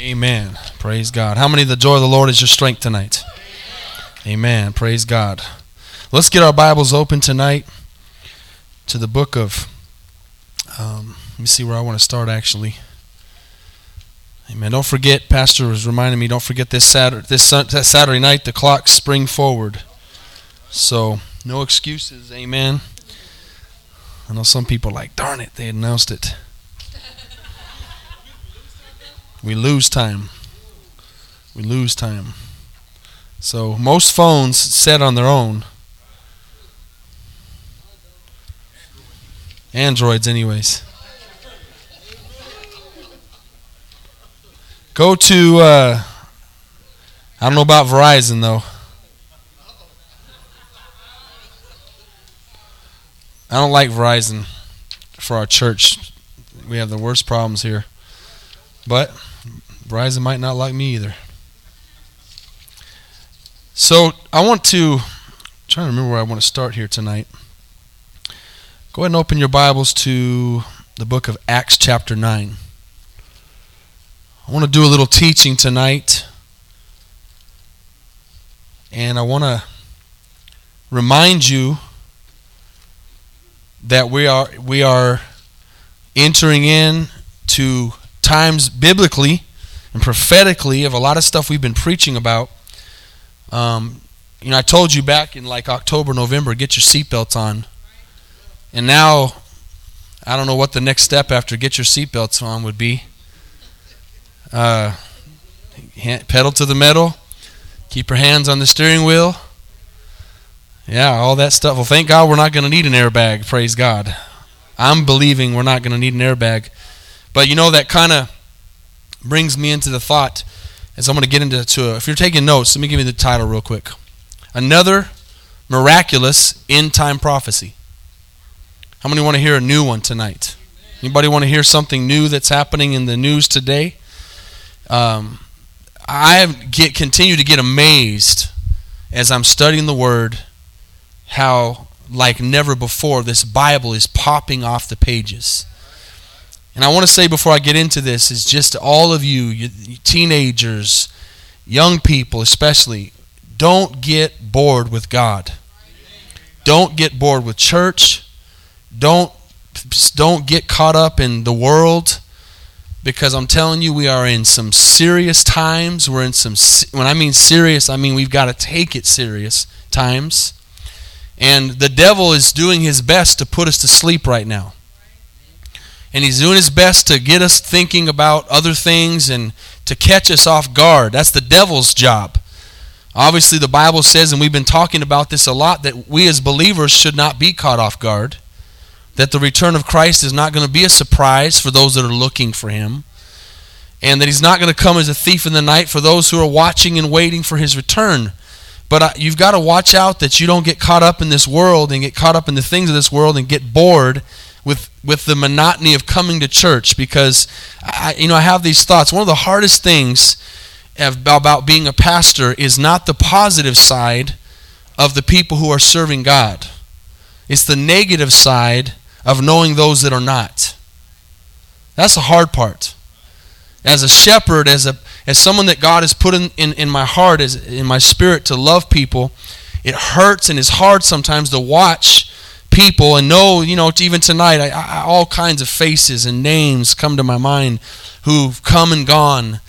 Amen. Praise God. How many of the joy of the Lord is your strength tonight? Amen. Praise God. Let's get our Bibles open tonight to the book of. Um, let me see where I want to start actually. Amen. Don't forget, Pastor was reminding me. Don't forget this Saturday, this Saturday night, the clocks spring forward. So no excuses. Amen. I know some people like, darn it, they announced it. We lose time. We lose time. So most phones set on their own. Androids, anyways. Go to, uh, I don't know about Verizon though. I don't like Verizon for our church. We have the worst problems here. But Verizon might not like me either. So I want to I'm trying to remember where I want to start here tonight. Go ahead and open your Bibles to the book of Acts chapter 9. I want to do a little teaching tonight. And I want to remind you that we are we are entering in to times biblically and prophetically of a lot of stuff we've been preaching about. Um, you know, I told you back in like October, November, get your seatbelts on. And now, I don't know what the next step after get your seatbelts on would be. Uh, pedal to the metal, keep your hands on the steering wheel. Yeah, all that stuff. Well, thank God we're not going to need an airbag. Praise God. I'm believing we're not going to need an airbag. But you know, that kind of brings me into the thought as I'm going to get into to, if you're taking notes, let me give you the title real quick. Another miraculous end time prophecy. How many want to hear a new one tonight? Anybody want to hear something new that's happening in the news today? Um, I get continue to get amazed as I'm studying the Word how, like never before, this Bible is popping off the pages. And I want to say before I get into this is just all of you, you teenagers, young people especially, don't get bored with God. Don't get bored with church. Don't don't get caught up in the world because I'm telling you we are in some serious times. We're in some when I mean serious, I mean we've got to take it serious times. And the devil is doing his best to put us to sleep right now and he's doing his best to get us thinking about other things and to catch us off guard. That's the devil's job. Obviously, the Bible says, and we've been talking about this a lot, that we as believers should not be caught off guard. That the return of Christ is not going to be a surprise for those that are looking for him. And that he's not going to come as a thief in the night for those who are watching and waiting for his return. But uh, you've got to watch out that you don't get caught up in this world and get caught up in the things of this world and get bored with with the monotony of coming to church because I, you know I have these thoughts. One of the hardest things about being a pastor is not the positive side of the people who are serving God. It's the negative side of knowing those that are not. That's the hard part. As a shepherd, as a as someone that God has put in, in, in my heart, as in my spirit to love people, it hurts and it's hard sometimes to watch people and know, you know, even tonight, I, I, all kinds of faces and names come to my mind who've come and gone,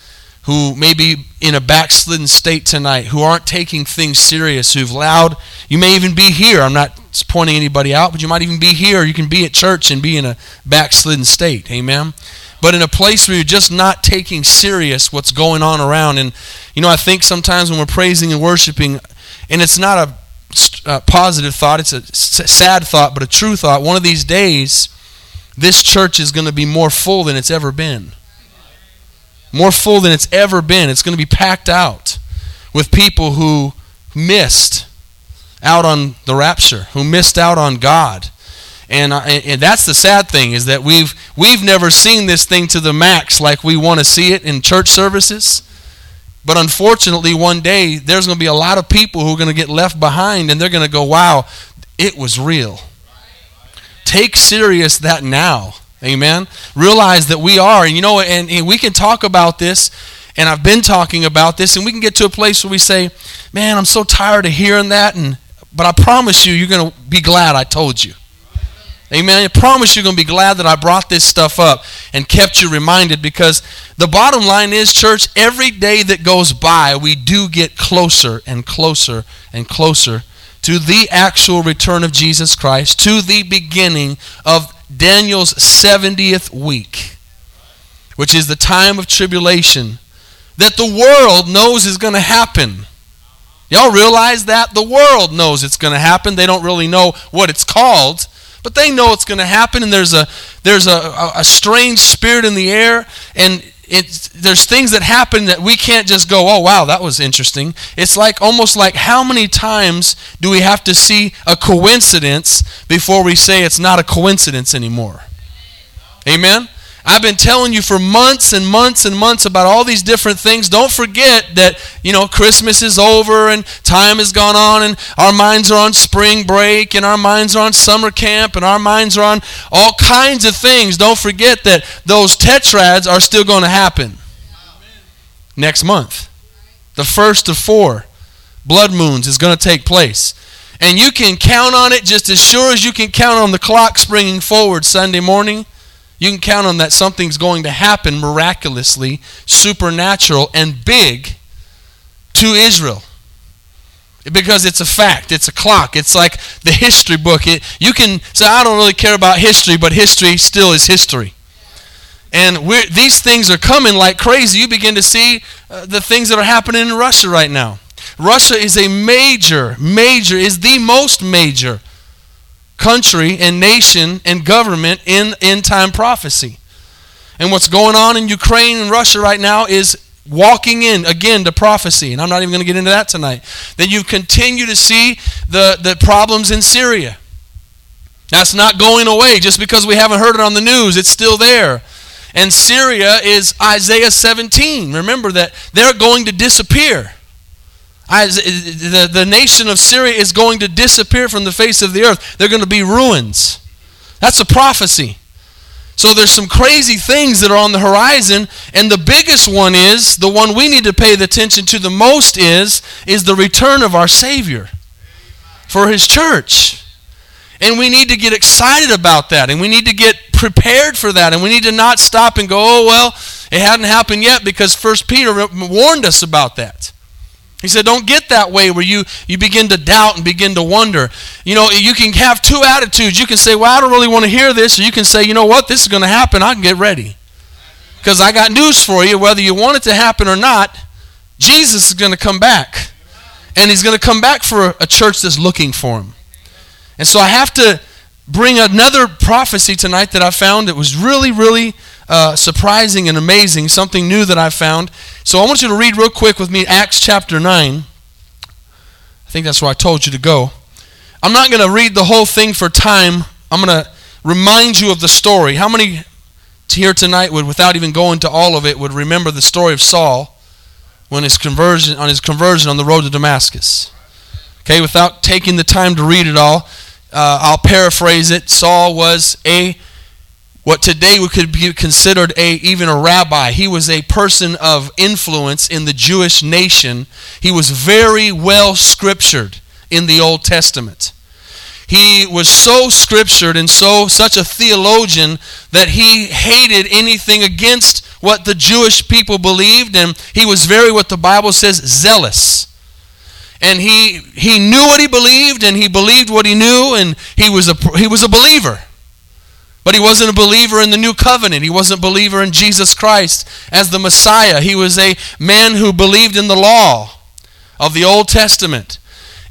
who may be in a backslidden state tonight, who aren't taking things serious, who've allowed, you may even be here. I'm not pointing anybody out, but you might even be here. You can be at church and be in a backslidden state. Amen. But in a place where you're just not taking serious what's going on around. And, you know, I think sometimes when we're praising and worshiping, and it's not a uh, positive thought. It's a sad thought, but a true thought. One of these days, this church is going to be more full than it's ever been. More full than it's ever been. It's going to be packed out with people who missed out on the rapture, who missed out on God. And, and that's the sad thing is that we've we've never seen this thing to the max like we want to see it in church services. But unfortunately, one day there's going to be a lot of people who are going to get left behind and they're going to go, wow, it was real. Take serious that now. Amen. Realize that we are, and you know, and, and we can talk about this And I've been talking about this, and we can get to a place where we say, Man, I'm so tired of hearing that. And, but I promise you, you're going to be glad I told you. Amen. I promise you're going to be glad that I brought this stuff up and kept you reminded because the bottom line is, church, every day that goes by, we do get closer and closer and closer to the actual return of Jesus Christ, to the beginning of Daniel's 70th week, which is the time of tribulation that the world knows is going to happen. Y'all realize that? The world knows it's going to happen. They don't really know what it's called, but they know it's going to happen, and there's a, there's a, a, strange spirit in the air, and it's, there's things that happen that we can't just go, oh, wow, that was interesting. It's like almost like how many times do we have to see a coincidence before we say it's not a coincidence anymore? Amen? I've been telling you for months and months and months about all these different things. Don't forget that, you know, Christmas is over and time has gone on and our minds are on spring break and our minds are on summer camp and our minds are on all kinds of things. Don't forget that those tetrads are still going to happen next month. The first of four blood moons is going to take place. And you can count on it just as sure as you can count on the clock springing forward Sunday morning you can count on that something's going to happen miraculously, supernatural, and big to Israel. Because it's a fact, it's a clock, it's like the history book. It, you can say, I don't really care about history, but history still is history. And these things are coming like crazy. You begin to see uh, the things that are happening in Russia right now. Russia is a major, major, is the most major country and nation and government in end time prophecy. And what's going on in Ukraine and Russia right now is walking in again to prophecy. And I'm not even going to get into that tonight. Then you continue to see the, the problems in Syria. That's not going away just because we haven't heard it on the news, it's still there. And Syria is Isaiah 17. Remember that they're going to disappear. The, the nation of Syria is going to disappear from the face of the earth. They're going to be ruins. That's a prophecy. So there's some crazy things that are on the horizon, and the biggest one is the one we need to pay the attention to the most is is the return of our Savior for His church. And we need to get excited about that, and we need to get prepared for that, and we need to not stop and go, oh well, it hadn't happened yet because First Peter warned us about that. He said, Don't get that way where you, you begin to doubt and begin to wonder. You know, you can have two attitudes. You can say, Well, I don't really want to hear this. Or you can say, You know what? This is going to happen. I can get ready. Because I got news for you. Whether you want it to happen or not, Jesus is going to come back. And he's going to come back for a church that's looking for him. And so I have to bring another prophecy tonight that I found that was really, really uh, surprising and amazing, something new that I found. So I want you to read real quick with me Acts chapter 9. I think that's where I told you to go. I'm not going to read the whole thing for time. I'm going to remind you of the story. How many here tonight would, without even going to all of it, would remember the story of Saul when his conversion on his conversion on the road to Damascus? Okay, without taking the time to read it all, uh, I'll paraphrase it. Saul was a what today we could be considered a even a rabbi. He was a person of influence in the Jewish nation. He was very well scriptured in the Old Testament. He was so scriptured and so such a theologian that he hated anything against what the Jewish people believed and he was very what the Bible says zealous. And he he knew what he believed and he believed what he knew and he was a he was a believer. But he wasn't a believer in the new covenant. He wasn't a believer in Jesus Christ as the Messiah. He was a man who believed in the law of the Old Testament.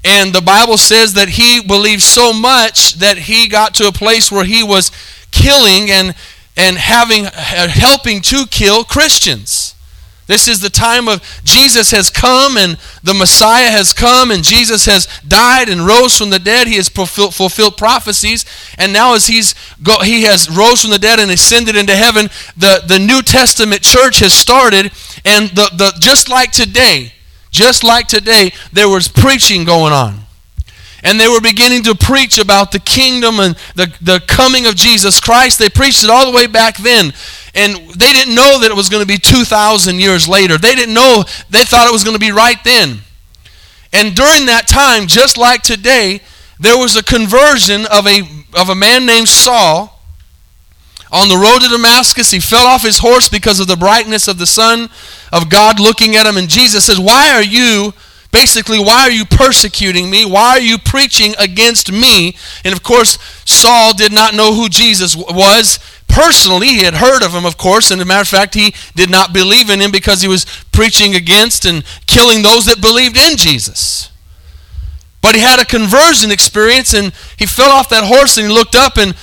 And the Bible says that he believed so much that he got to a place where he was killing and, and having uh, helping to kill Christians. This is the time of Jesus has come and the Messiah has come and Jesus has died and rose from the dead. He has fulfilled, fulfilled prophecies. And now as he's go, he has rose from the dead and ascended into heaven, the, the New Testament church has started. And the, the, just like today, just like today, there was preaching going on. And they were beginning to preach about the kingdom and the, the coming of Jesus Christ. They preached it all the way back then. And they didn't know that it was going to be 2,000 years later. They didn't know, they thought it was going to be right then. And during that time, just like today, there was a conversion of a, of a man named Saul on the road to Damascus. He fell off his horse because of the brightness of the sun of God looking at him. And Jesus says, Why are you Basically, why are you persecuting me? Why are you preaching against me? And of course, Saul did not know who Jesus was personally. He had heard of him, of course, and as a matter of fact, he did not believe in him because he was preaching against and killing those that believed in Jesus. But he had a conversion experience and he fell off that horse and he looked up and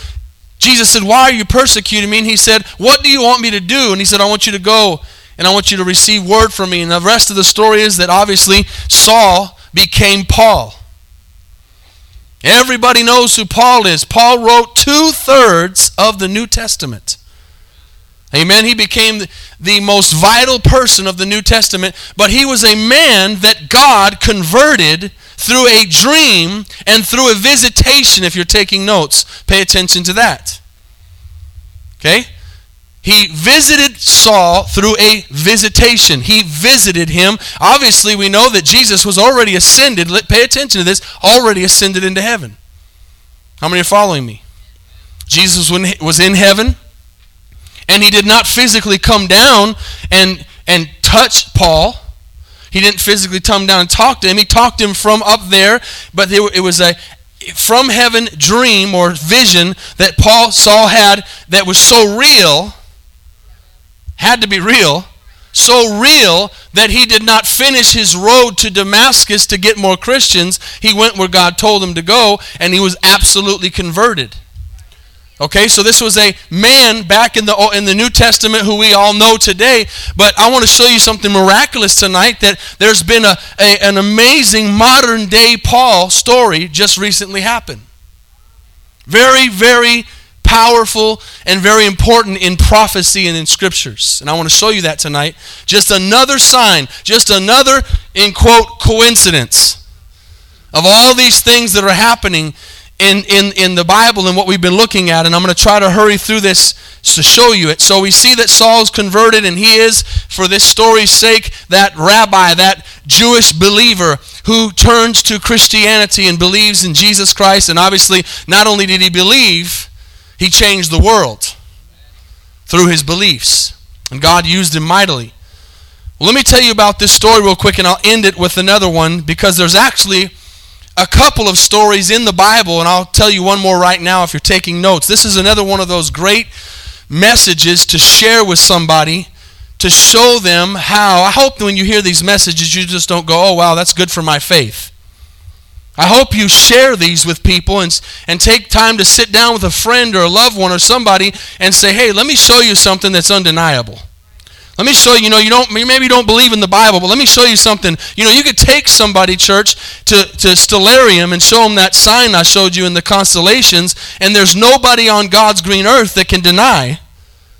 Jesus said, Why are you persecuting me? And he said, What do you want me to do? And he said, I want you to go and I want you to receive word from me. And the rest of the story is that obviously Saul became Paul. Everybody knows who Paul is. Paul wrote two thirds of the New Testament. Amen. He became the most vital person of the New Testament, but he was a man that God converted through a dream and through a visitation. If you're taking notes, pay attention to that. Okay? He visited Saul through a visitation. He visited him. Obviously, we know that Jesus was already ascended. Let, Pay attention to this already ascended into heaven. How many are following me? Jesus was in heaven, and he did not physically come down and, and touch Paul. He didn't physically come down and talk to him. He talked to him from up there, but it was a from heaven dream or vision that Paul Saul had that was so real had to be real, so real that he did not finish his road to Damascus to get more Christians. He went where God told him to go, and he was absolutely converted. Okay, so this was a man back in the oh, in the New Testament who we all know today. But I want to show you something miraculous tonight. That there's been a, a an amazing modern day Paul story just recently happened. Very, very powerful and very important in prophecy and in scriptures. And I want to show you that tonight. Just another sign, just another, in quote, coincidence of all these things that are happening in, in, in the Bible and what we've been looking at. And I'm going to try to hurry through this to show you it. So we see that Saul's converted, and he is, for this story's sake, that rabbi, that Jewish believer who turns to Christianity and believes in Jesus Christ. And obviously, not only did he believe, he changed the world through his beliefs. And God used him mightily. Well, let me tell you about this story real quick, and I'll end it with another one because there's actually a couple of stories in the Bible, and I'll tell you one more right now if you're taking notes. This is another one of those great messages to share with somebody to show them how. I hope when you hear these messages, you just don't go, oh, wow, that's good for my faith. I hope you share these with people and, and take time to sit down with a friend or a loved one or somebody and say, hey, let me show you something that's undeniable. Let me show you, you know, you don't maybe you don't believe in the Bible, but let me show you something. You know, you could take somebody, church, to, to Stellarium and show them that sign I showed you in the constellations, and there's nobody on God's green earth that can deny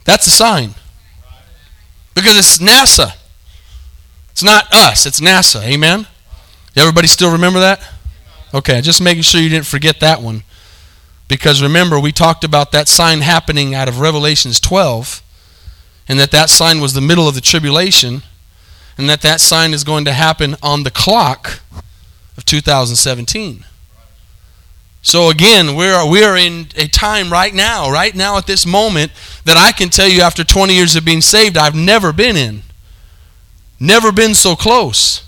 that's a sign. Because it's NASA. It's not us, it's NASA. Amen? Everybody still remember that? Okay, just making sure you didn't forget that one. Because remember, we talked about that sign happening out of Revelations 12, and that that sign was the middle of the tribulation, and that that sign is going to happen on the clock of 2017. So again, we're, we're in a time right now, right now at this moment, that I can tell you after 20 years of being saved, I've never been in. Never been so close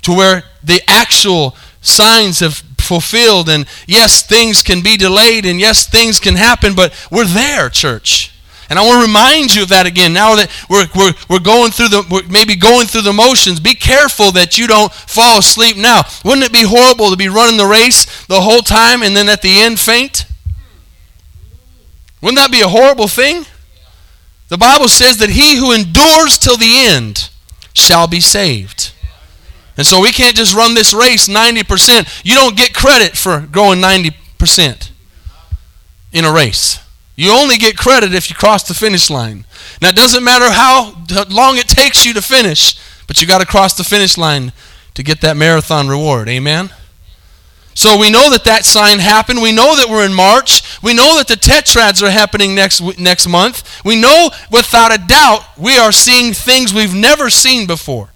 to where the actual signs have fulfilled. And yes, things can be delayed, and yes, things can happen, but we're there, church. And I want to remind you of that again. Now that we're, we're, we're going through the, we're maybe going through the motions, be careful that you don't fall asleep now. Wouldn't it be horrible to be running the race the whole time and then at the end faint? Wouldn't that be a horrible thing? The Bible says that he who endures till the end shall be saved. And so we can't just run this race 90%. You don't get credit for growing 90% in a race. You only get credit if you cross the finish line. Now, it doesn't matter how long it takes you to finish, but you got to cross the finish line to get that marathon reward. Amen? So we know that that sign happened. We know that we're in March. We know that the tetrads are happening next next month. We know without a doubt we are seeing things we've never seen before.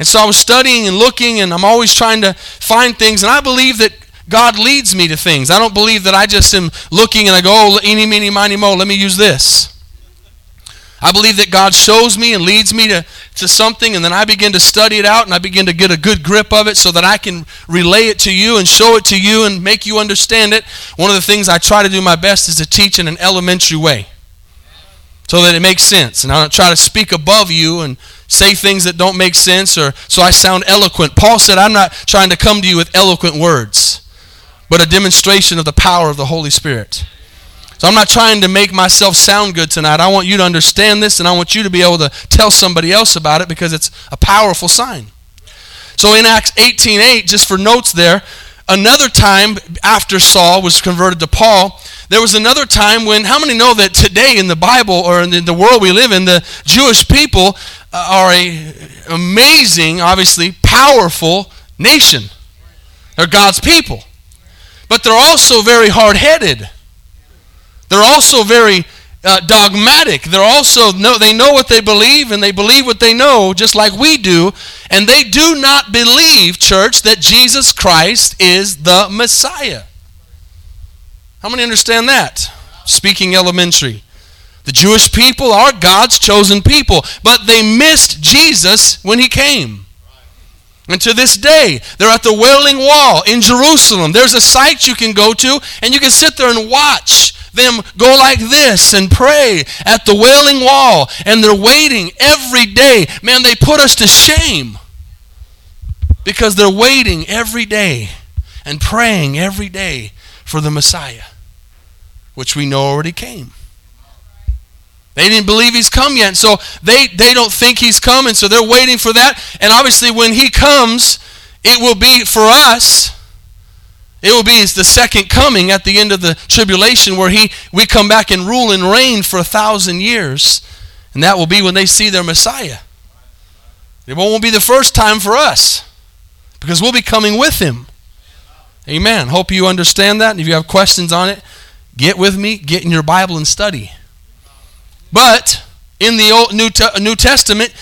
And so I was studying and looking and I'm always trying to find things and I believe that God leads me to things. I don't believe that I just am looking and I go, oh, eeny, meeny, miny, mo, let me use this. I believe that God shows me and leads me to, to something, and then I begin to study it out and I begin to get a good grip of it so that I can relay it to you and show it to you and make you understand it. One of the things I try to do my best is to teach in an elementary way so that it makes sense. And I don't try to speak above you and say things that don't make sense or so I sound eloquent. Paul said, I'm not trying to come to you with eloquent words, but a demonstration of the power of the Holy Spirit. So I'm not trying to make myself sound good tonight. I want you to understand this and I want you to be able to tell somebody else about it because it's a powerful sign. So in Acts 18:8 just for notes there, another time after Saul was converted to Paul, there was another time when how many know that today in the Bible or in the world we live in the Jewish people are a amazing, obviously powerful nation. They're God's people. But they're also very hard-headed. They're also very uh, dogmatic. They're also know they know what they believe and they believe what they know just like we do, and they do not believe, church, that Jesus Christ is the Messiah. How many understand that? Speaking elementary. The Jewish people are God's chosen people, but they missed Jesus when he came. And to this day, they're at the Wailing Wall in Jerusalem. There's a site you can go to, and you can sit there and watch them go like this and pray at the Wailing Wall. And they're waiting every day. Man, they put us to shame because they're waiting every day and praying every day for the Messiah, which we know already came. They didn't believe he's come yet. So they, they don't think he's coming. So they're waiting for that. And obviously, when he comes, it will be for us. It will be the second coming at the end of the tribulation where he, we come back and rule and reign for a thousand years. And that will be when they see their Messiah. It won't be the first time for us because we'll be coming with him. Amen. Hope you understand that. And if you have questions on it, get with me, get in your Bible and study. But in the Old New, New Testament,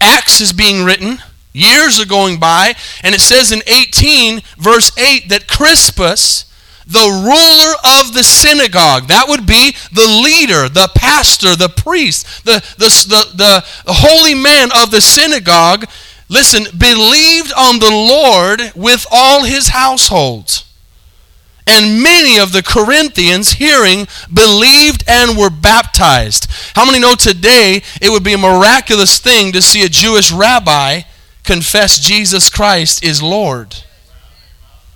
Acts is being written. Years are going by, and it says in 18, verse 8, that Crispus, the ruler of the synagogue, that would be the leader, the pastor, the priest, the, the, the, the holy man of the synagogue, listen, believed on the Lord with all his household. And many of the Corinthians, hearing, believed and were baptized. How many know today it would be a miraculous thing to see a Jewish rabbi confess Jesus Christ is Lord?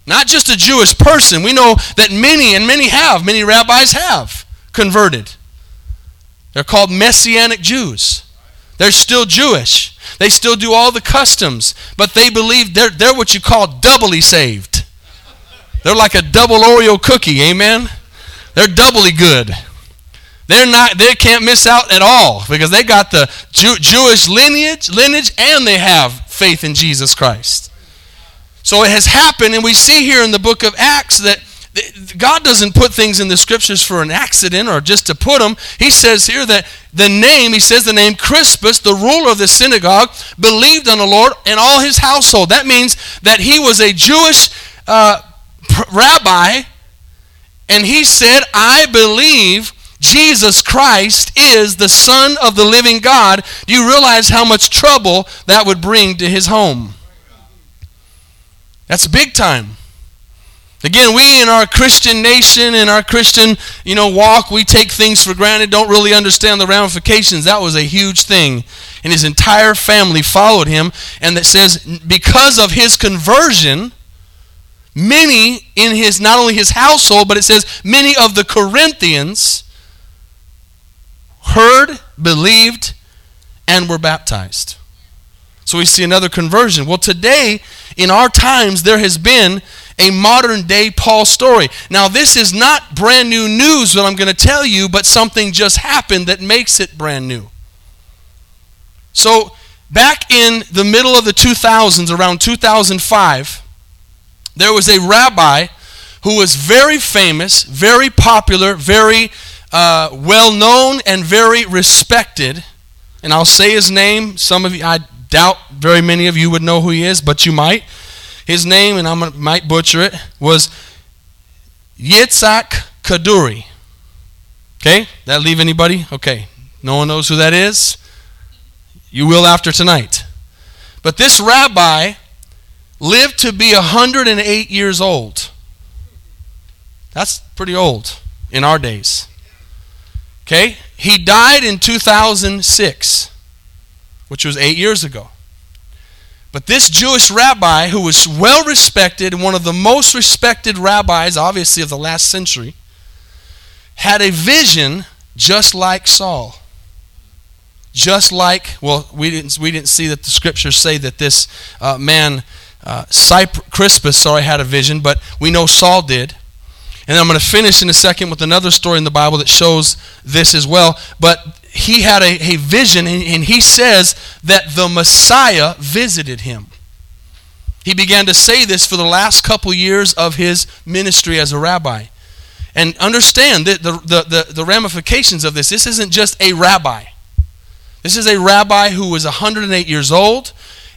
Not just a Jewish person. We know that many, and many have, many rabbis have converted. They're called Messianic Jews. They're still Jewish. They still do all the customs, but they believe they're, they're what you call doubly saved. They're like a double Oreo cookie, amen? They're doubly good. They're not they can't miss out at all because they got the Jew, Jewish lineage, lineage and they have faith in Jesus Christ. So it has happened and we see here in the book of Acts that God doesn't put things in the scriptures for an accident or just to put them. He says here that the name, he says the name Crispus, the ruler of the synagogue, believed on the Lord and all his household. That means that he was a Jewish uh, rabbi, and he said, I believe Jesus Christ is the Son of the living God. Do you realize how much trouble that would bring to his home? That's big time. Again, we in our Christian nation, in our Christian, you know, walk, we take things for granted, don't really understand the ramifications. That was a huge thing. And his entire family followed him. And that says, because of his conversion, many in his not only his household but it says many of the corinthians heard believed and were baptized. So we see another conversion. Well today in our times there has been a modern day paul story. Now this is not brand new news what i'm going to tell you but something just happened that makes it brand new. So back in the middle of the 2000s around 2005 there was a rabbi who was very famous, very popular, very uh, well known, and very respected. And I'll say his name. Some of you, I doubt very many of you would know who he is, but you might. His name, and I might butcher it, was Yitzhak Kaduri. Okay? That leave anybody? Okay. No one knows who that is? You will after tonight. But this rabbi lived to be 108 years old. That's pretty old in our days. Okay? He died in 2006, which was eight years ago. But this Jewish rabbi, who was well respected, one of the most respected rabbis, obviously, of the last century, had a vision just like Saul. Just like, well, we didn't, we didn't see that the scriptures say that this uh, man, uh, Crispus, sorry, had a vision, but we know Saul did. And I'm going to finish in a second with another story in the Bible that shows this as well. But he had a, a vision, and, and he says that the Messiah visited him. He began to say this for the last couple years of his ministry as a rabbi. And understand the, the, the, the, ramifications of this. This isn't just a rabbi. This is a rabbi who was 108 years old.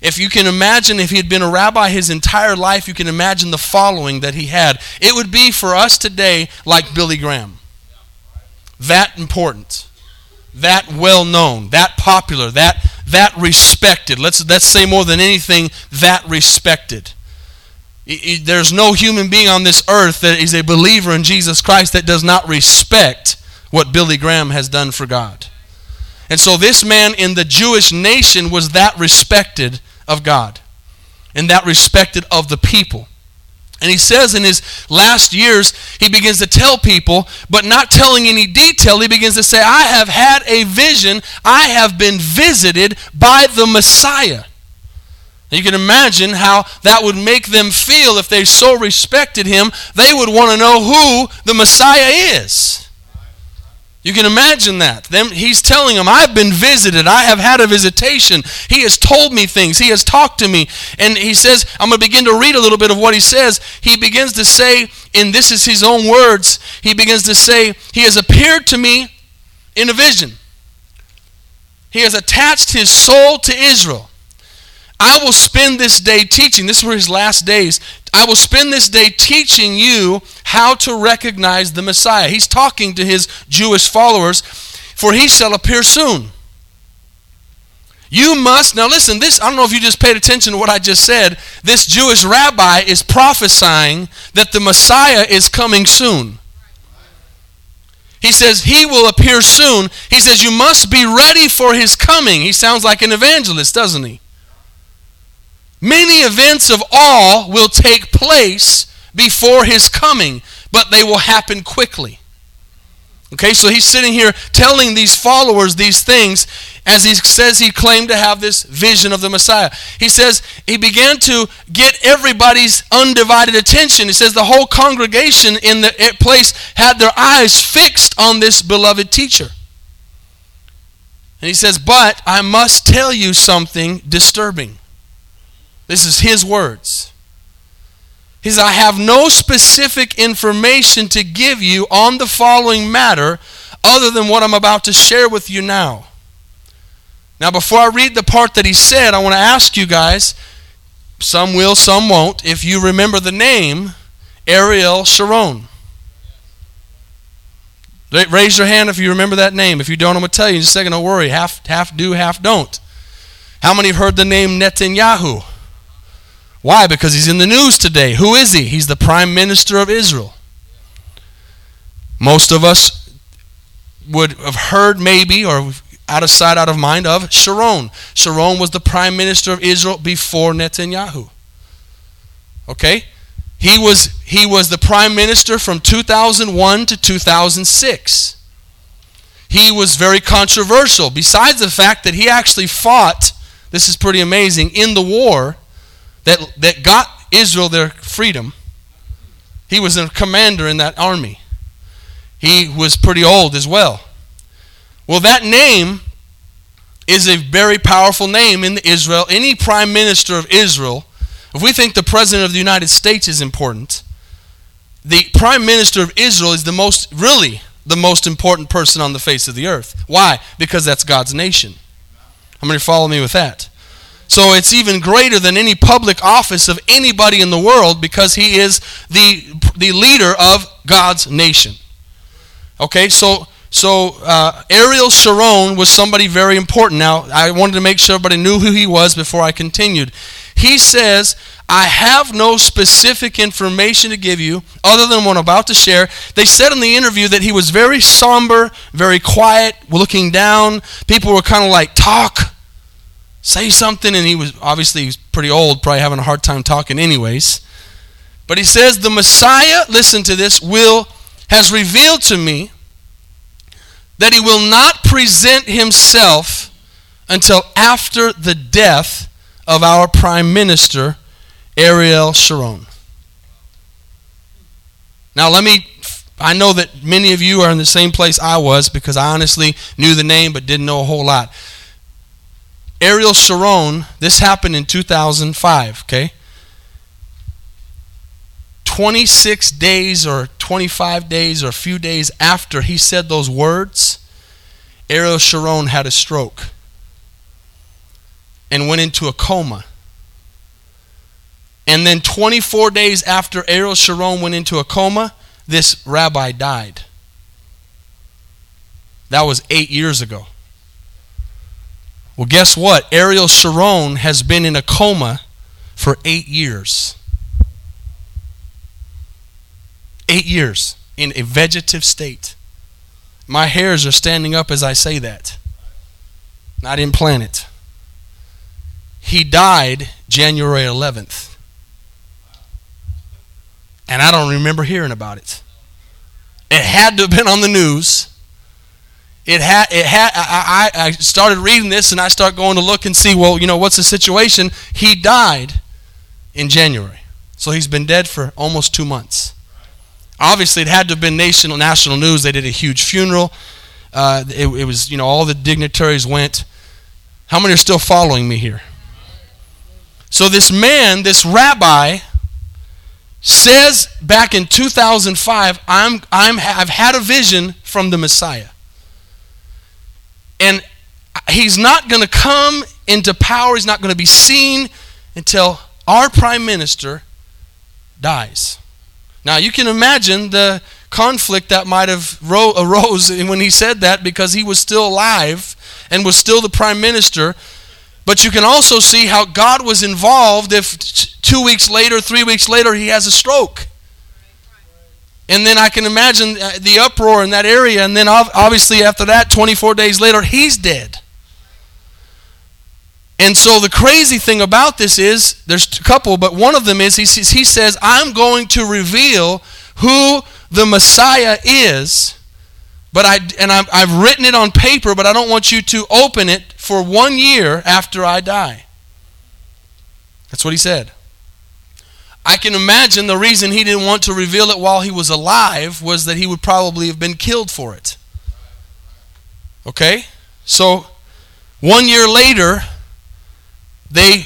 If you can imagine, if he had been a rabbi his entire life, you can imagine the following that he had. It would be for us today like Billy Graham. That important, that well known, that popular, that, that respected. Let's, let's say more than anything, that respected. There's no human being on this earth that is a believer in Jesus Christ that does not respect what Billy Graham has done for God. And so this man in the Jewish nation was that respected of God and that respected of the people. And he says in his last years, he begins to tell people, but not telling any detail, he begins to say, I have had a vision, I have been visited by the Messiah. You can imagine how that would make them feel if they so respected him, they would want to know who the Messiah is. You can imagine that. Them, he's telling them, I've been visited. I have had a visitation. He has told me things. He has talked to me. And he says, I'm going to begin to read a little bit of what he says. He begins to say, and this is his own words, he begins to say, He has appeared to me in a vision. He has attached his soul to Israel. I will spend this day teaching. This were his last days. I will spend this day teaching you how to recognize the Messiah. He's talking to his Jewish followers, for he shall appear soon. You must, now listen, this, I don't know if you just paid attention to what I just said. This Jewish rabbi is prophesying that the Messiah is coming soon. He says, He will appear soon. He says, You must be ready for His coming. He sounds like an evangelist, doesn't he? Many events of awe will take place before his coming, but they will happen quickly. Okay, so he's sitting here telling these followers these things as he says he claimed to have this vision of the Messiah. He says he began to get everybody's undivided attention. He says the whole congregation in the eh, place had their eyes fixed on this beloved teacher. And he says, But I must tell you something disturbing. This is his words. He says, I have no specific information to give you on the following matter other than what I'm about to share with you now. Now, before I read the part that he said, I want to ask you guys some will, some won't if you remember the name Ariel Sharon. Raise your hand if you remember that name. If you don't, I'm going to tell you in a second. Don't worry. Half, half do, half don't. How many heard the name Netanyahu? Why? Because he's in the news today. Who is he? He's the prime minister of Israel. Most of us would have heard maybe or out of sight, out of mind of Sharon. Sharon was the prime minister of Israel before Netanyahu. Okay? He was he was the prime minister from 2001 to 2006. He was very controversial besides the fact that he actually fought this is pretty amazing in the war that, that got Israel their freedom. He was a commander in that army. He was pretty old as well. Well, that name is a very powerful name in Israel. Any prime minister of Israel If we think the President of the United States is important, the Prime Minister of Israel is the most, really, the most important person on the face of the earth. Why? Because that's God's nation. How many follow me with that? So it's even greater than any public office of anybody in the world because he is the, the leader of God's nation. Okay, so so uh, Ariel Sharon was somebody very important. Now I wanted to make sure everybody knew who he was before I continued. He says, I have no specific information to give you other than what I'm about to share. They said in the interview that he was very somber, very quiet, looking down. People were kind of like, talk, say something. And he was obviously he was pretty old, probably having a hard time talking, anyways. But he says, The Messiah, listen to this, will has revealed to me that he will not present himself until after the death of our prime minister Ariel Sharon. Now, let me. I know that many of you are in the same place I was because I honestly knew the name but didn't know a whole lot. Ariel Sharon, this happened in 2005, okay? 26 days or 25 days or a few days after he said those words, Ariel Sharon had a stroke and went into a coma. And then 24 days after Ariel Sharon went into a coma, this rabbi died. That was eight years ago. Well, guess what? Ariel Sharon has been in a coma for eight years. Eight years in a vegetative state. My hairs are standing up as I say that. Not in planet. He died January 11th. And I don't remember hearing about it. It had to have been on the news. It had, it had, I, I started reading this and I start going to look and see, well, you know, what's the situation? He died in January. So he's been dead for almost two months. Obviously, it had to have been national, national news. They did a huge funeral. Uh, it, it was, you know, all the dignitaries went. How many are still following me here? So this man, this rabbi, says back in 2005, I'm, I'm, I've had a vision from the Messiah. And he's not going to come into power, he's not going to be seen until our prime minister dies. Now, you can imagine the conflict that might have ro- arose when he said that because he was still alive and was still the prime minister. But you can also see how God was involved if two weeks later, three weeks later, he has a stroke. And then I can imagine uh, the uproar in that area. And then obviously, after that, 24 days later, he's dead. And so the crazy thing about this is there's a couple, but one of them is he, says, I'm going to reveal who the Messiah is. But I and I've written it on paper, but I don't want you to open it for one year after I die. That's what he said. I can imagine the reason he didn't want to reveal it while he was alive was that he would probably have been killed for it. Okay? So, one year later, they,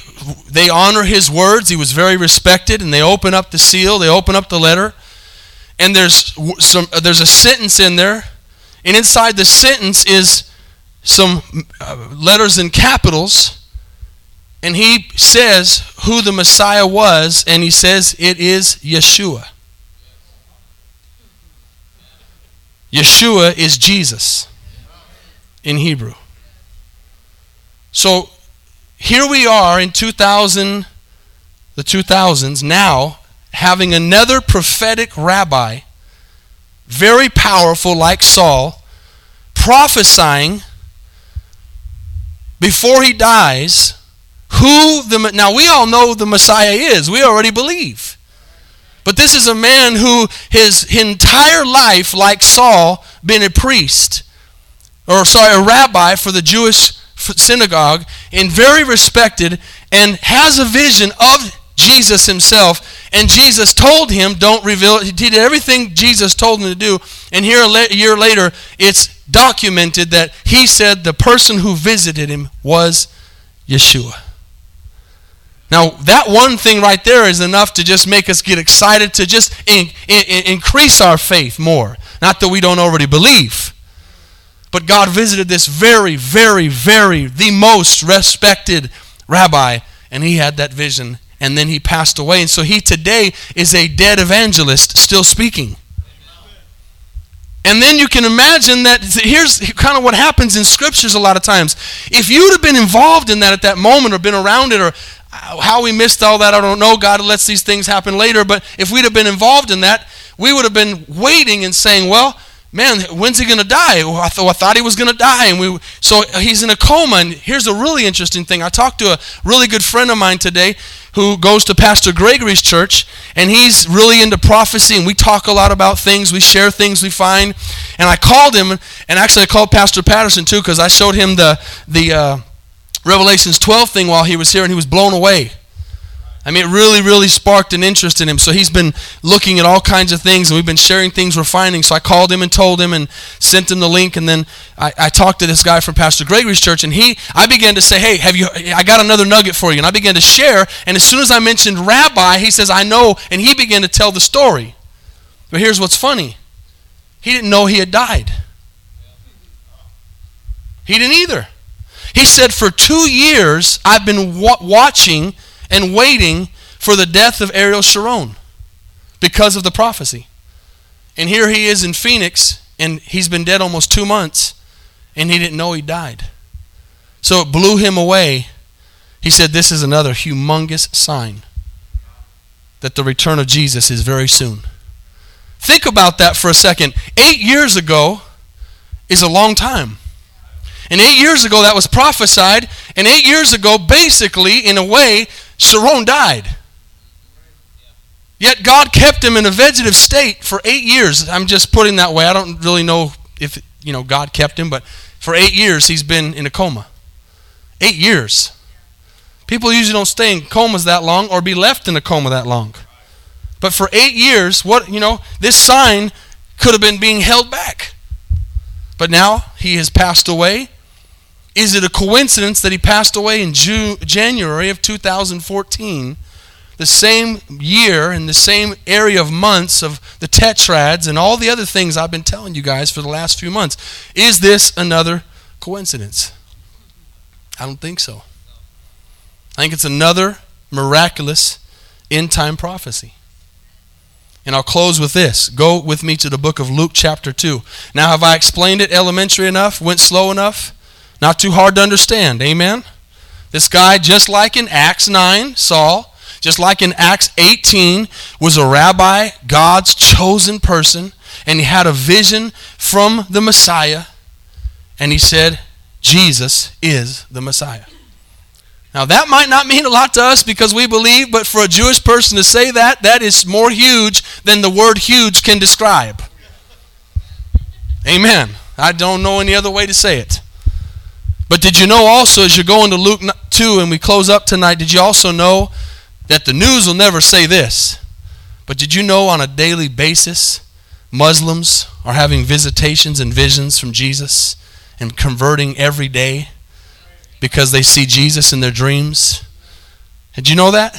they honor his words. He was very respected, and they open up the seal, they open up the letter, and there's, some, there's a sentence in there, and inside the sentence is some uh, letters in capitals and he says who the Messiah was, and he says it is Yeshua. Yeshua is Jesus in Hebrew. So here we are in 2000, the 2000s, now having another prophetic rabbi, very powerful like Saul, prophesying before he dies who the now we all know the Messiah is. We already believe. But this is a man who his entire life, like Saul, been a priest, or sorry, a rabbi for the Jewish synagogue, and very respected, and has a vision of Jesus himself. And Jesus told him, "Don't reveal." He did everything Jesus told him to do. And here a year later, it's documented that he said the person who visited him was Yeshua. Now, that one thing right there is enough to just make us get excited to just in, in, increase our faith more. Not that we don't already believe. But God visited this very, very, very, the most respected rabbi, and he had that vision, and then he passed away. And so he today is a dead evangelist still speaking. And then you can imagine that here's kind of what happens in scriptures a lot of times. If you'd have been involved in that at that moment or been around it or how we missed all that, I don't know. God lets these things happen later. But if we'd have been involved in that, we would have been waiting and saying, well, man, when's he going to die? Well, I, th- I thought he was going to die. And we, so he's in a coma. And here's a really interesting thing. I talked to a really good friend of mine today who goes to Pastor Gregory's church, and he's really into prophecy. And we talk a lot about things. We share things we find. And I called him, and actually I called Pastor Patterson too because I showed him the the uh, Revelations 12 thing while he was here, and he was blown away. I mean, it really, really sparked an interest in him. So he's been looking at all kinds of things, and we've been sharing things we're finding. So I called him and told him and sent him the link. And then I, I, talked to this guy from Pastor Gregory's church, and he, I began to say, "Hey, have you? I got another nugget for you." And I began to share. And as soon as I mentioned Rabbi, he says, "I know," and he began to tell the story. But here's what's funny: he didn't know he had died. He didn't either. He said, "For two years, I've been wa- watching." and waiting for the death of Ariel Sharon because of the prophecy. And here he is in Phoenix, and he's been dead almost two months, and he didn't know he died. So it blew him away. He said, This is another humongous sign that the return of Jesus is very soon. Think about that for a second. Eight years ago is a long time. And eight years ago, that was prophesied. And eight years ago, basically, in a way, Sharon died. Yet God kept him in a vegetative state for eight years. I'm just putting that way. I don't really know if you know God kept him, but for eight years he's been in a coma. Eight years. People usually don't stay in comas that long or be left in a coma that long. But for eight years, what you know, this sign could have been being held back. But now he has passed away. Is it a coincidence that he passed away in June, January of 2014, the same year in the same area of months of the tetrads and all the other things I've been telling you guys for the last few months? Is this another coincidence? I don't think so. I think it's another miraculous end time prophecy. And I'll close with this. Go with me to the book of Luke, chapter 2. Now, have I explained it elementary enough? Went slow enough? Not too hard to understand. Amen? This guy, just like in Acts 9, Saul, just like in Acts 18, was a rabbi, God's chosen person, and he had a vision from the Messiah, and he said, Jesus is the Messiah. Now, that might not mean a lot to us because we believe, but for a Jewish person to say that, that is more huge than the word huge can describe. Amen. I don't know any other way to say it. But did you know also, as you're going to Luke 2 and we close up tonight, did you also know that the news will never say this? But did you know on a daily basis, Muslims are having visitations and visions from Jesus and converting every day because they see Jesus in their dreams? Did you know that?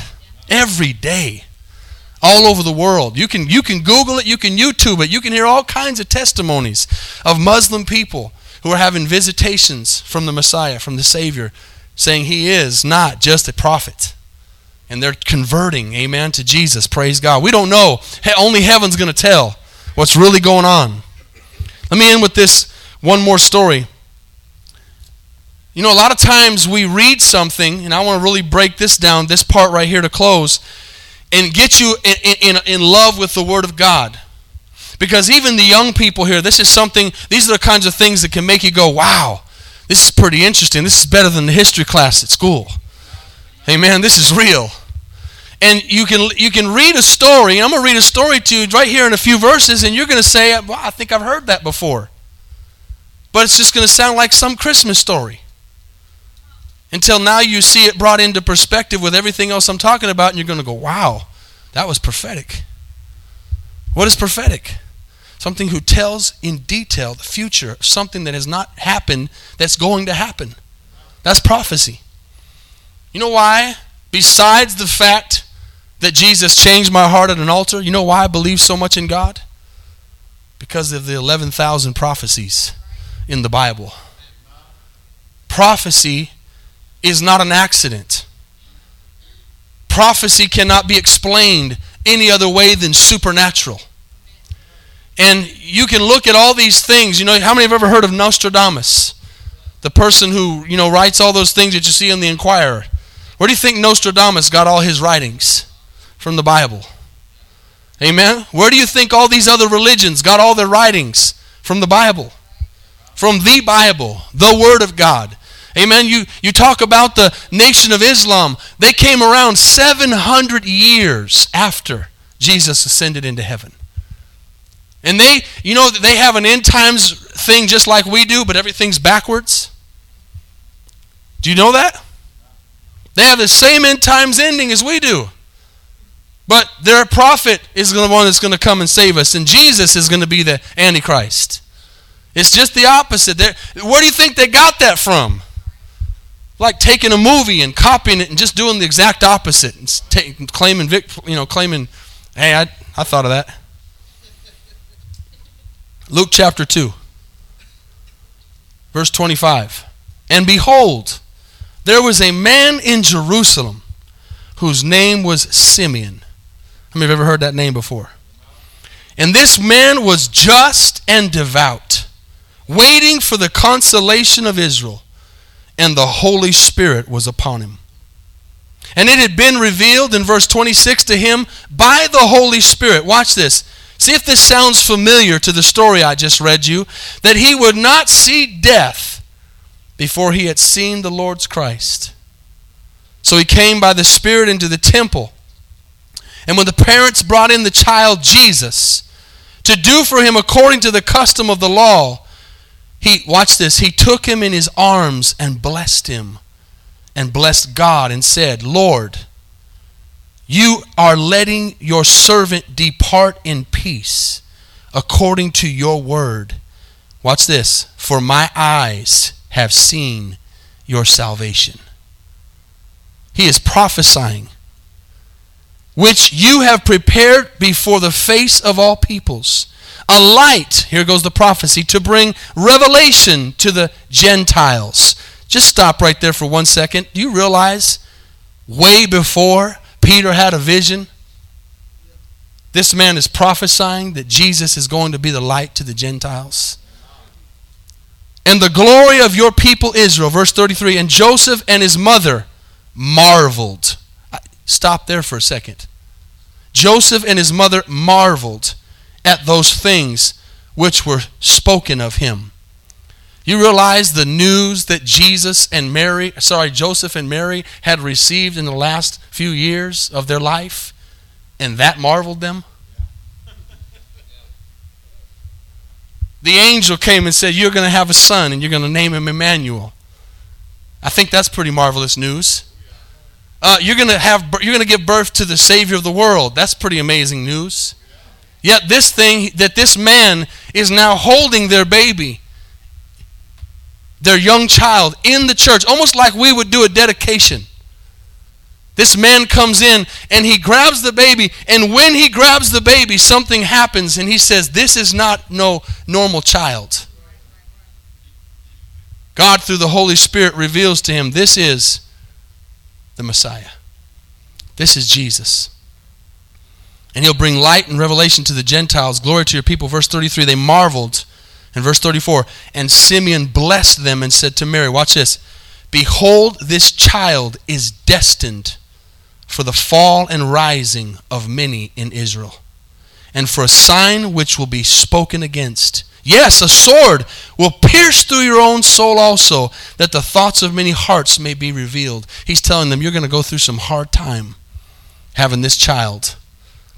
Every day. All over the world. You can, you can Google it, you can YouTube it, you can hear all kinds of testimonies of Muslim people who are having visitations from the Messiah, from the Savior, saying he is not just a prophet. And they're converting, amen, to Jesus. Praise God. We don't know. Only heaven's going to tell what's really going on. Let me end with this one more story. You know, a lot of times we read something, and I want to really break this down, this part right here to close, and get you in, in, in love with the Word of God. Because even the young people here, this is something, these are the kinds of things that can make you go, wow, this is pretty interesting. This is better than the history class at school. Hey man, this is real. And you can you can read a story, I'm gonna read a story to you right here in a few verses, and you're gonna say, well, I think I've heard that before. But it's just gonna sound like some Christmas story. Until now you see it brought into perspective with everything else I'm talking about, and you're gonna go, wow, that was prophetic. What is prophetic? Something who tells in detail the future of something that has not happened that's going to happen. That's prophecy. You know why besides the fact that Jesus changed my heart at an altar, you know why I believe so much in God? Because of the 11,000 prophecies in the Bible. Prophecy is not an accident. Prophecy cannot be explained any other way than supernatural. And you can look at all these things. You know, how many have ever heard of Nostradamus? The person who, you know, writes all those things that you see in the Inquirer. Where do you think Nostradamus got all his writings? From the Bible. Amen? Where do you think all these other religions got all their writings? From the Bible. From the Bible, the Word of God. Amen. You, you talk about the Nation of Islam. They came around 700 years after Jesus ascended into heaven. And they, you know, they have an end times thing just like we do, but everything's backwards. Do you know that? They have the same end times ending as we do. But their prophet is the one that's going to come and save us, and Jesus is going to be the Antichrist. It's just the opposite. They're, where do you think they got that from? Like taking a movie and copying it and just doing the exact opposite and claiming, you know, claiming, hey, I, I thought of that. Luke chapter 2, verse 25. And behold, there was a man in Jerusalem whose name was Simeon. How many have ever heard that name before? And this man was just and devout, waiting for the consolation of Israel, and the Holy Spirit was upon him. And it had been revealed in verse 26 to him by the Holy Spirit. Watch this See if this sounds familiar to the story I just read you that he would not see death before he had seen the Lord's Christ. So he came by the Spirit into the temple. And when the parents brought in the child Jesus to do for him according to the custom of the law, he, watch this, he took him in his arms and blessed him and blessed God and said, Lord, you are letting your servant depart in peace according to your word. Watch this. For my eyes have seen your salvation. He is prophesying, which you have prepared before the face of all peoples. A light, here goes the prophecy, to bring revelation to the Gentiles. Just stop right there for one second. Do you realize way before Peter had a vision. This man is prophesying that Jesus is going to be the light to the Gentiles. And the glory of your people Israel, verse 33, and Joseph and his mother marveled. Stop there for a second. Joseph and his mother marveled at those things which were spoken of him. You realize the news that Jesus and Mary, sorry, Joseph and Mary had received in the last few years of their life, and that marveled them? The angel came and said, You're going to have a son, and you're going to name him Emmanuel. I think that's pretty marvelous news. Uh, you're going to have you're going to give birth to the Savior of the world. That's pretty amazing news. Yet this thing that this man is now holding their baby their young child in the church, almost like we would do a dedication. This man comes in and he grabs the baby, and when he grabs the baby, something happens, and he says, This is not no normal child. God, through the Holy Spirit, reveals to him, This is the Messiah. This is Jesus. And he'll bring light and revelation to the Gentiles. Glory to your people. Verse 33 They marveled in verse 34, and Simeon blessed them and said to Mary, Watch this. Behold, this child is destined for the fall and rising of many in Israel, and for a sign which will be spoken against. Yes, a sword will pierce through your own soul also, that the thoughts of many hearts may be revealed. He's telling them, You're going to go through some hard time having this child,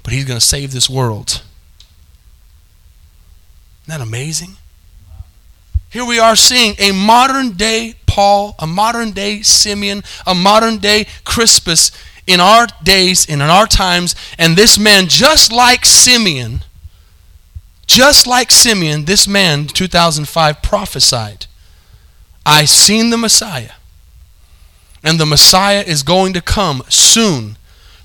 but he's going to save this world. Isn't that amazing? Here we are seeing a modern day Paul, a modern day Simeon, a modern day Crispus in our days and in our times. And this man, just like Simeon, just like Simeon, this man, 2005, prophesied I seen the Messiah. And the Messiah is going to come soon,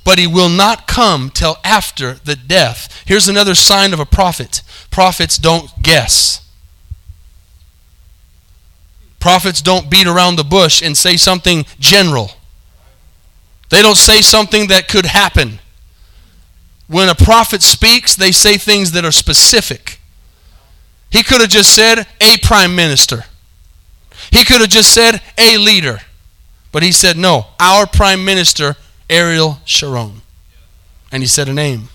but he will not come till after the death. Here's another sign of a prophet prophets don't guess. Prophets don't beat around the bush and say something general. They don't say something that could happen. When a prophet speaks, they say things that are specific. He could have just said a prime minister. He could have just said a leader. But he said, no, our prime minister, Ariel Sharon. And he said a name.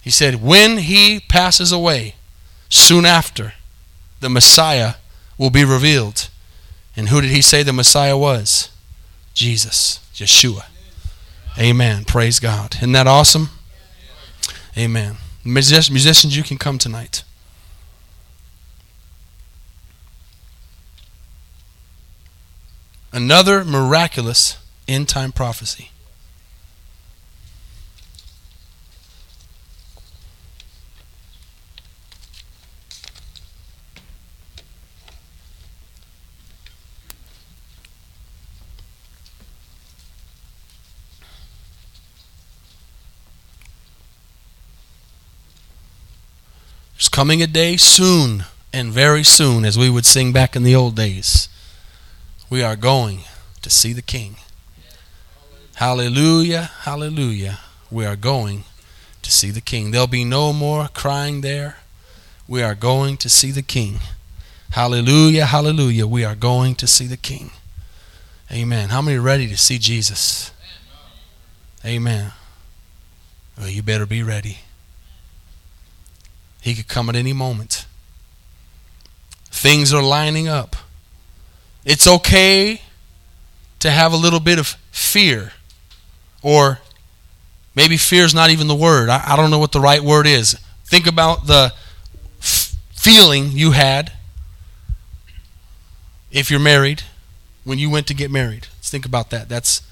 He said, when he passes away, soon after, the Messiah will be revealed. And who did he say the Messiah was? Jesus, Yeshua. Amen. Praise God. Isn't that awesome? Amen. Musicians, you can come tonight. Another miraculous end time prophecy. Coming a day soon, and very soon, as we would sing back in the old days. We are going to see the King. Hallelujah, hallelujah. We are going to see the King. There'll be no more crying there. We are going to see the King. Hallelujah, hallelujah. We are going to see the King. Amen. How many are ready to see Jesus? Amen. Well, you better be ready. He could come at any moment. Things are lining up. It's okay to have a little bit of fear, or maybe fear is not even the word. I, I don't know what the right word is. Think about the f- feeling you had if you're married when you went to get married. Let's think about that. That's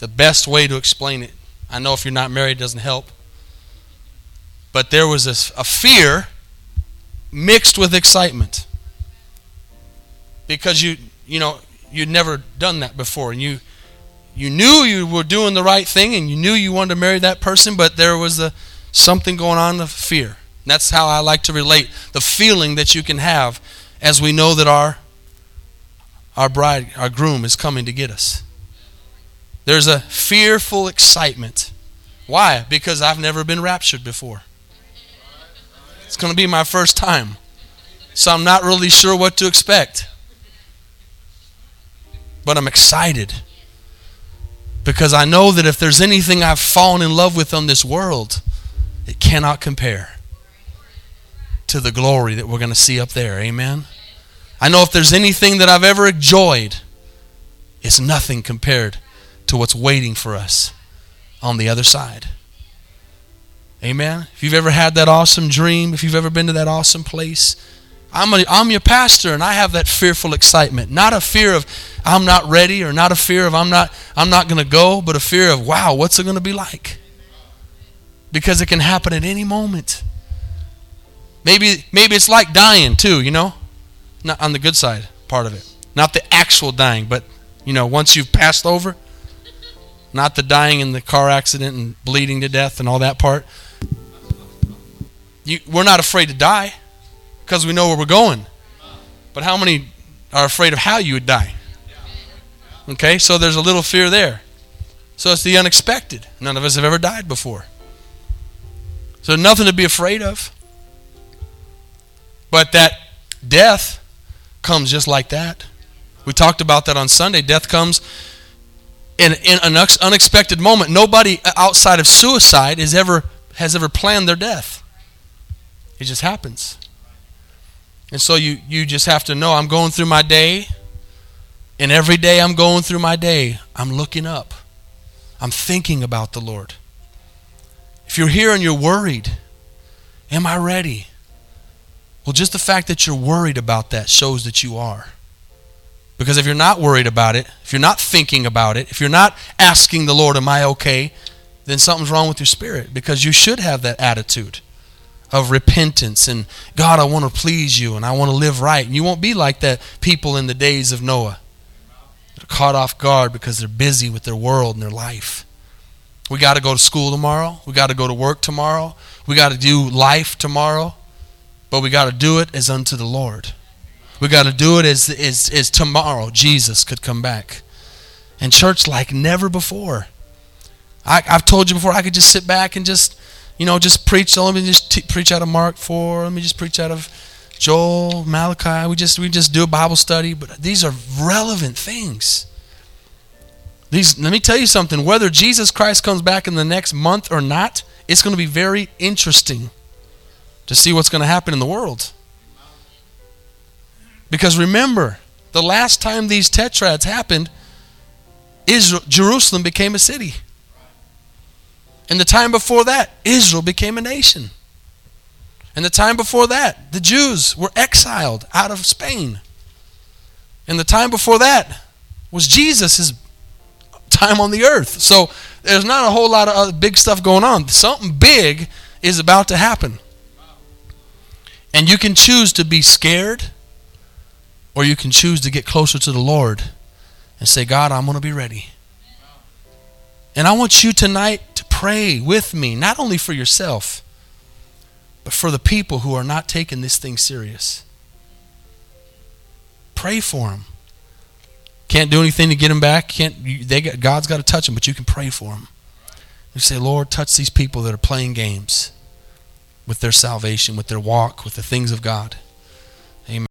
the best way to explain it. I know if you're not married, it doesn't help but there was a, a fear mixed with excitement. Because you you know you'd never done that before. And you you knew you were doing the right thing and you knew you wanted to marry that person but there was a something going on of fear. That's how i like to relate the feeling that you can have as we know that our our bride our groom is coming to get us. There's a fearful excitement. Why? Because i've never been raptured before it's going to be my first time. So I'm not really sure what to expect. But I'm excited. Because I know that if there's anything I've fallen in love with on this world, it cannot compare to the glory that we're going to see up there. Amen. I know if there's anything that I've ever enjoyed, it's nothing compared to what's waiting for us on the other side. Amen. If you've ever had that awesome dream, if you've ever been to that awesome place, I'm, a, I'm your pastor and I have that fearful excitement. Not a fear of I'm not ready or not a fear of I'm not I'm not going to go, but a fear of wow, what's it going to be like? Because it can happen at any moment. Maybe maybe it's like dying too, you know? Not on the good side part of it. Not the actual dying, but you know, once you've passed over, not the dying in the car accident and bleeding to death and all that part. You, we're not afraid to die because we know where we're going. But how many are afraid of how you would die? Okay, so there's a little fear there. So it's the unexpected. None of us have ever died before. So nothing to be afraid of. But that death comes just like that. We talked about that on Sunday. Death comes in, in an unexpected moment. Nobody outside of suicide is ever, has ever planned their death. It just happens. And so you, you just have to know I'm going through my day, and every day I'm going through my day, I'm looking up. I'm thinking about the Lord. If you're here and you're worried, am I ready? Well, just the fact that you're worried about that shows that you are. Because if you're not worried about it, if you're not thinking about it, if you're not asking the Lord, Am I okay? then something's wrong with your spirit because you should have that attitude of repentance and God, I want to please you and I want to live right. And you won't be like that people in the days of Noah. that are caught off guard because they're busy with their world and their life. We got to go to school tomorrow. We got to go to work tomorrow. We got to do life tomorrow. But we got to do it as unto the Lord. We got to do it as, as, as tomorrow Jesus could come back. And church like never before. I, I've told you before, I could just sit back and just, you know, just preach. Let me just t- preach out of Mark 4. Let me just preach out of Joel, Malachi. We just, we just do a Bible study. But these are relevant things. These, let me tell you something. Whether Jesus Christ comes back in the next month or not, it's going to be very interesting to see what's going to happen in the world. Because remember, the last time these tetrads happened, Israel, Jerusalem became a city. And the time before that, Israel became a nation. And the time before that, the Jews were exiled out of Spain. And the time before that was Jesus' time on the earth. So there's not a whole lot of big stuff going on. Something big is about to happen. And you can choose to be scared or you can choose to get closer to the Lord and say, God, I'm going to be ready. And I want you tonight to pray with me, not only for yourself, but for the people who are not taking this thing serious. Pray for them. Can't do anything to get them back. Can't they got, God's got to touch them, but you can pray for them. You say, Lord, touch these people that are playing games with their salvation, with their walk, with the things of God.